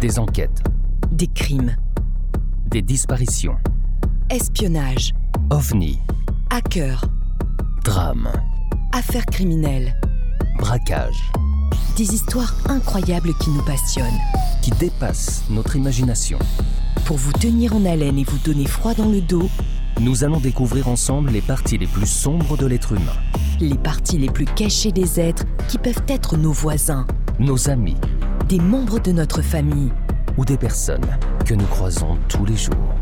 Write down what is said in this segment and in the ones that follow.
Des enquêtes, Des crimes, des disparitions, espionnage, ovnis, hackers, drames, affaires criminelles. braquages, Des histoires incroyables qui nous passionnent. qui dépassent notre imagination. Pour vous tenir en haleine et vous donner froid dans le dos, Nous allons découvrir ensemble les parties les plus sombres de l'être humain, les parties les plus cachées des êtres qui peuvent être nos voisins, nos amis. Des membres de notre famille. Ou des personnes que nous croisons tous les jours.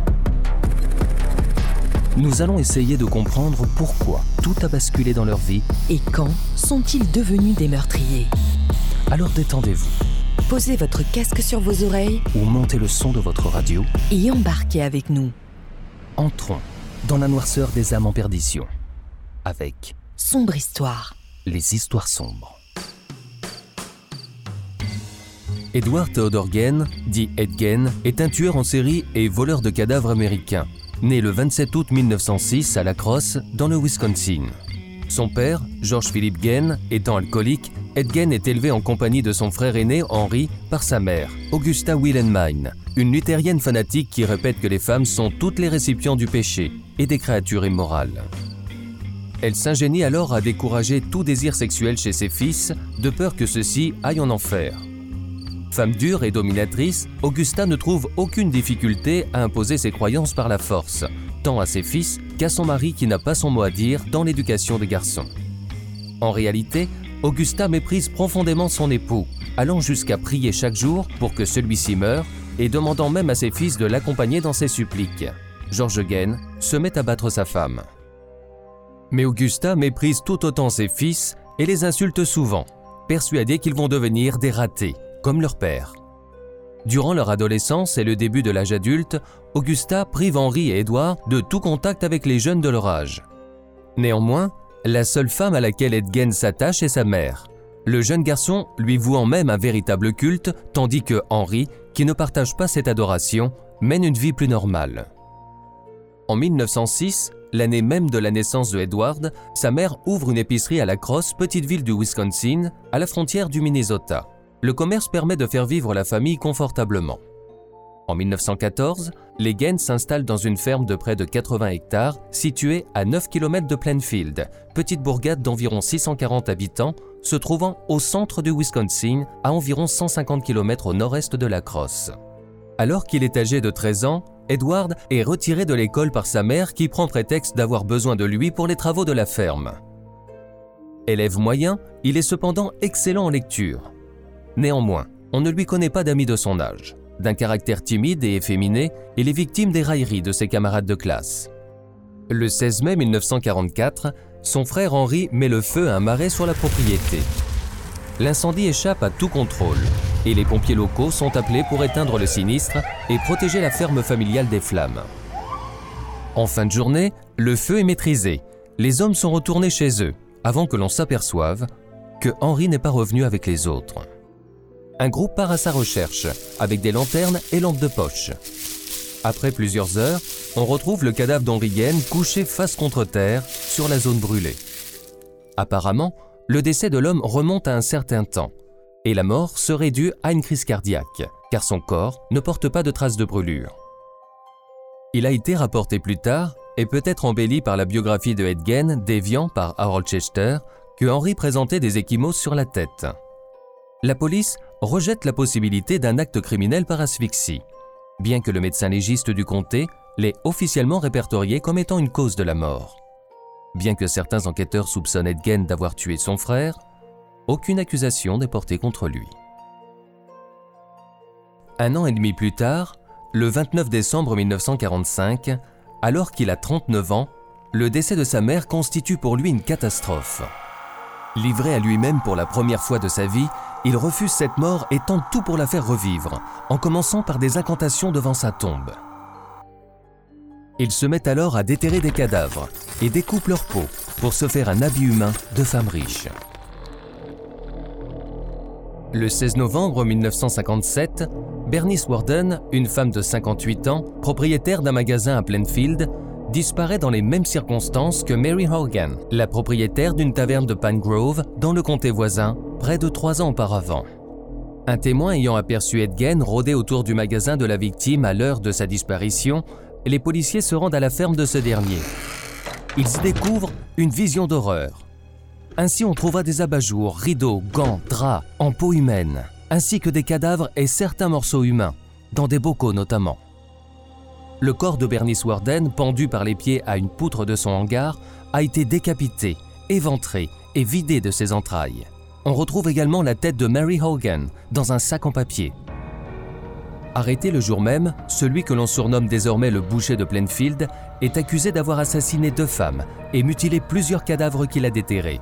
Nous allons essayer de comprendre pourquoi tout a basculé dans leur vie, Et quand sont-ils devenus des meurtriers? Alors détendez-vous Posez votre casque sur vos oreilles ou montez le son de votre radio. et embarquez avec nous. Entrons dans la noirceur des âmes en perdition avec Sombre histoire. les histoires sombres. Edward Theodore Gain, dit Ed est un tueur en série et voleur de cadavres américain, né le 27 août 1906 à La Crosse, dans le Wisconsin. Son père, George Philip Gain, étant alcoolique, Ed est élevé en compagnie de son frère aîné Henry par sa mère, Augusta Wilhelmine, une luthérienne fanatique qui répète que les femmes sont toutes les récipients du péché et des créatures immorales. Elle s'ingénie alors à décourager tout désir sexuel chez ses fils, de peur que ceux-ci aillent en enfer. Femme dure et dominatrice, Augusta ne trouve aucune difficulté à imposer ses croyances par la force, tant à ses fils qu'à son mari qui n'a pas son mot à dire dans l'éducation des garçons. En réalité, Augusta méprise profondément son époux, allant jusqu'à prier chaque jour pour que celui-ci meure et demandant même à ses fils de l'accompagner dans ses suppliques. George Gain se met à battre sa femme. Mais Augusta méprise tout autant ses fils et les insulte souvent, persuadés qu'ils vont devenir des ratés, comme leur père. Durant leur adolescence et le début de l'âge adulte, Augusta prive Henri et Édouard de tout contact avec les jeunes de leur âge. Néanmoins, la seule femme à laquelle Edgen s'attache est sa mère, le jeune garçon lui vouant même un véritable culte, tandis que Henri, qui ne partage pas cette adoration, mène une vie plus normale. En 1906, l'année même de la naissance de Edward, sa mère ouvre une épicerie à La Crosse, petite ville du Wisconsin, à la frontière du Minnesota. Le commerce permet de faire vivre la famille confortablement. En 1914, les Gaines s'installent dans une ferme de près de 80 hectares située à 9 km de Plainfield, petite bourgade d'environ 640 habitants, se trouvant au centre du Wisconsin, à environ 150 km au nord-est de la Crosse. Alors qu'il est âgé de 13 ans, Edward est retiré de l'école par sa mère qui prend prétexte d'avoir besoin de lui pour les travaux de la ferme. Élève moyen, il est cependant excellent en lecture. Néanmoins, on ne lui connaît pas d'amis de son âge. D'un caractère timide et efféminé, il est victime des railleries de ses camarades de classe. Le 16 mai 1944, son frère Henri met le feu à un marais sur la propriété. L'incendie échappe à tout contrôle et les pompiers locaux sont appelés pour éteindre le sinistre et protéger la ferme familiale des flammes. En fin de journée, le feu est maîtrisé. Les hommes sont retournés chez eux avant que l'on s'aperçoive que Henri n'est pas revenu avec les autres. Un groupe part à sa recherche avec des lanternes et lampes de poche. Après plusieurs heures, on retrouve le cadavre d'Henri Gaine couché face contre terre sur la zone brûlée. Apparemment, le décès de l'homme remonte à un certain temps et la mort serait due à une crise cardiaque, car son corps ne porte pas de traces de brûlure. Il a été rapporté plus tard, et peut-être embelli par la biographie de Edgen, déviant par Harold Chester, que Henry présentait des échymoses sur la tête. La police rejette la possibilité d'un acte criminel par asphyxie, bien que le médecin légiste du comté l'ait officiellement répertorié comme étant une cause de la mort. Bien que certains enquêteurs soupçonnent Edgen d'avoir tué son frère, aucune accusation n'est portée contre lui. Un an et demi plus tard, le 29 décembre 1945, alors qu'il a 39 ans, le décès de sa mère constitue pour lui une catastrophe. Livré à lui-même pour la première fois de sa vie, il refuse cette mort et tente tout pour la faire revivre, en commençant par des incantations devant sa tombe. Il se met alors à déterrer des cadavres et découpe leur peau pour se faire un habit humain de femme riche. Le 16 novembre 1957, Bernice Warden, une femme de 58 ans, propriétaire d'un magasin à Plainfield, disparaît dans les mêmes circonstances que Mary Hogan, la propriétaire d'une taverne de Pine Grove dans le comté voisin, près de trois ans auparavant. Un témoin ayant aperçu Edgen rôder autour du magasin de la victime à l'heure de sa disparition, les policiers se rendent à la ferme de ce dernier. Ils y découvrent une vision d'horreur. Ainsi, on trouva des abat-jours, rideaux, gants, draps, en peau humaine, ainsi que des cadavres et certains morceaux humains, dans des bocaux notamment. Le corps de Bernice Warden, pendu par les pieds à une poutre de son hangar, a été décapité, éventré et vidé de ses entrailles on retrouve également la tête de Mary Hogan dans un sac en papier. Arrêté le jour même, celui que l'on surnomme désormais le boucher de Plainfield est accusé d'avoir assassiné deux femmes et mutilé plusieurs cadavres qu'il a déterrés.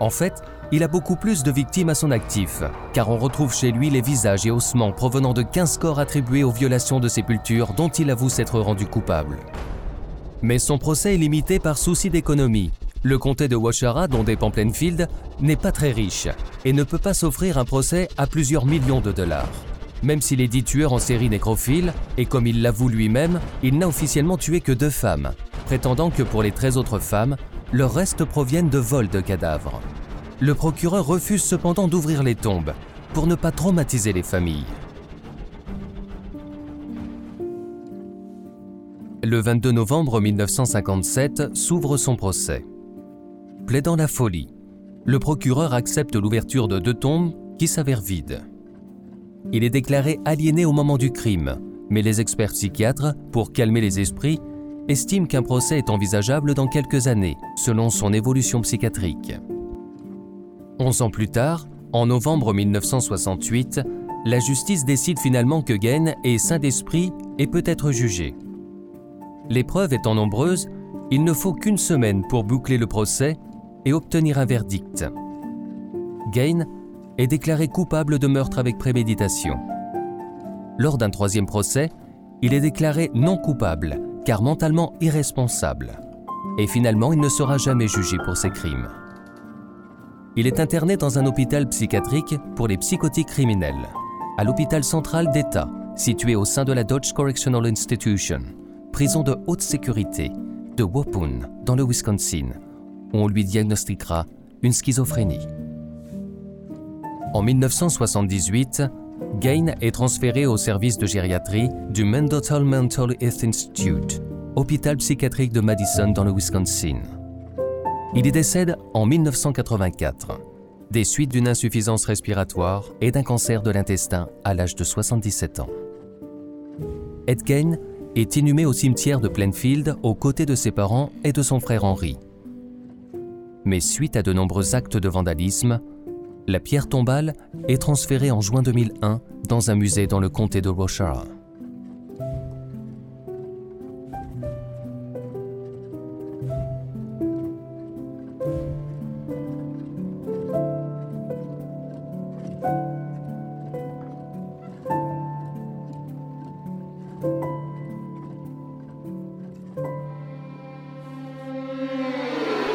En fait, il a beaucoup plus de victimes à son actif, car on retrouve chez lui les visages et ossements provenant de 15 corps attribués aux violations de sépultures dont il avoue s'être rendu coupable. Mais son procès est limité par souci d'économie, le comté de Washara, dont dépend Plainfield, n'est pas très riche et ne peut pas s'offrir un procès à plusieurs millions de dollars. Même s'il est dit tueur en série nécrophile, et comme il l'avoue lui-même, il n'a officiellement tué que deux femmes, prétendant que pour les 13 autres femmes, leurs restes proviennent de vols de cadavres. Le procureur refuse cependant d'ouvrir les tombes, pour ne pas traumatiser les familles. Le 22 novembre 1957 s'ouvre son procès plaidant la folie. Le procureur accepte l'ouverture de deux tombes qui s'avèrent vides. Il est déclaré aliéné au moment du crime, mais les experts psychiatres, pour calmer les esprits, estiment qu'un procès est envisageable dans quelques années, selon son évolution psychiatrique. Onze ans plus tard, en novembre 1968, la justice décide finalement que Gain est saint d'esprit et peut être jugé. Les preuves étant nombreuses, il ne faut qu'une semaine pour boucler le procès et obtenir un verdict. Gain est déclaré coupable de meurtre avec préméditation. Lors d'un troisième procès, il est déclaré non coupable car mentalement irresponsable. Et finalement, il ne sera jamais jugé pour ses crimes. Il est interné dans un hôpital psychiatrique pour les psychotiques criminels, à l'hôpital central d'État, situé au sein de la Dodge Correctional Institution, prison de haute sécurité, de Wapun, dans le Wisconsin, on lui diagnostiquera une schizophrénie. En 1978, Gain est transféré au service de gériatrie du Mendenhall Mental Health Institute, hôpital psychiatrique de Madison dans le Wisconsin. Il y décède en 1984 des suites d'une insuffisance respiratoire et d'un cancer de l'intestin à l'âge de 77 ans. Ed Gain est inhumé au cimetière de Plainfield aux côtés de ses parents et de son frère Henry mais suite à de nombreux actes de vandalisme, la pierre tombale est transférée en juin 2001 dans un musée dans le comté de Rochard.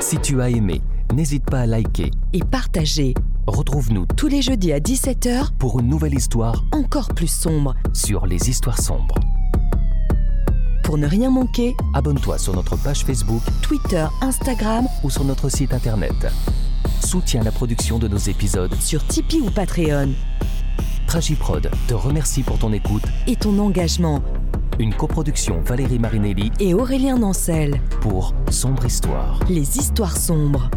Si tu as aimé, n'hésite pas à liker et partager. Retrouve-nous tous les jeudis à 17h pour une nouvelle histoire encore plus sombre sur les histoires sombres. Pour ne rien manquer, abonne-toi sur notre page Facebook, Twitter, Instagram ou sur notre site internet. Soutiens la production de nos épisodes sur Tipeee ou Patreon. Tragiprod te remercie pour ton écoute et ton engagement une coproduction Valérie Marinelli et Aurélien Nancel pour Sombre Histoire. Les histoires sombres.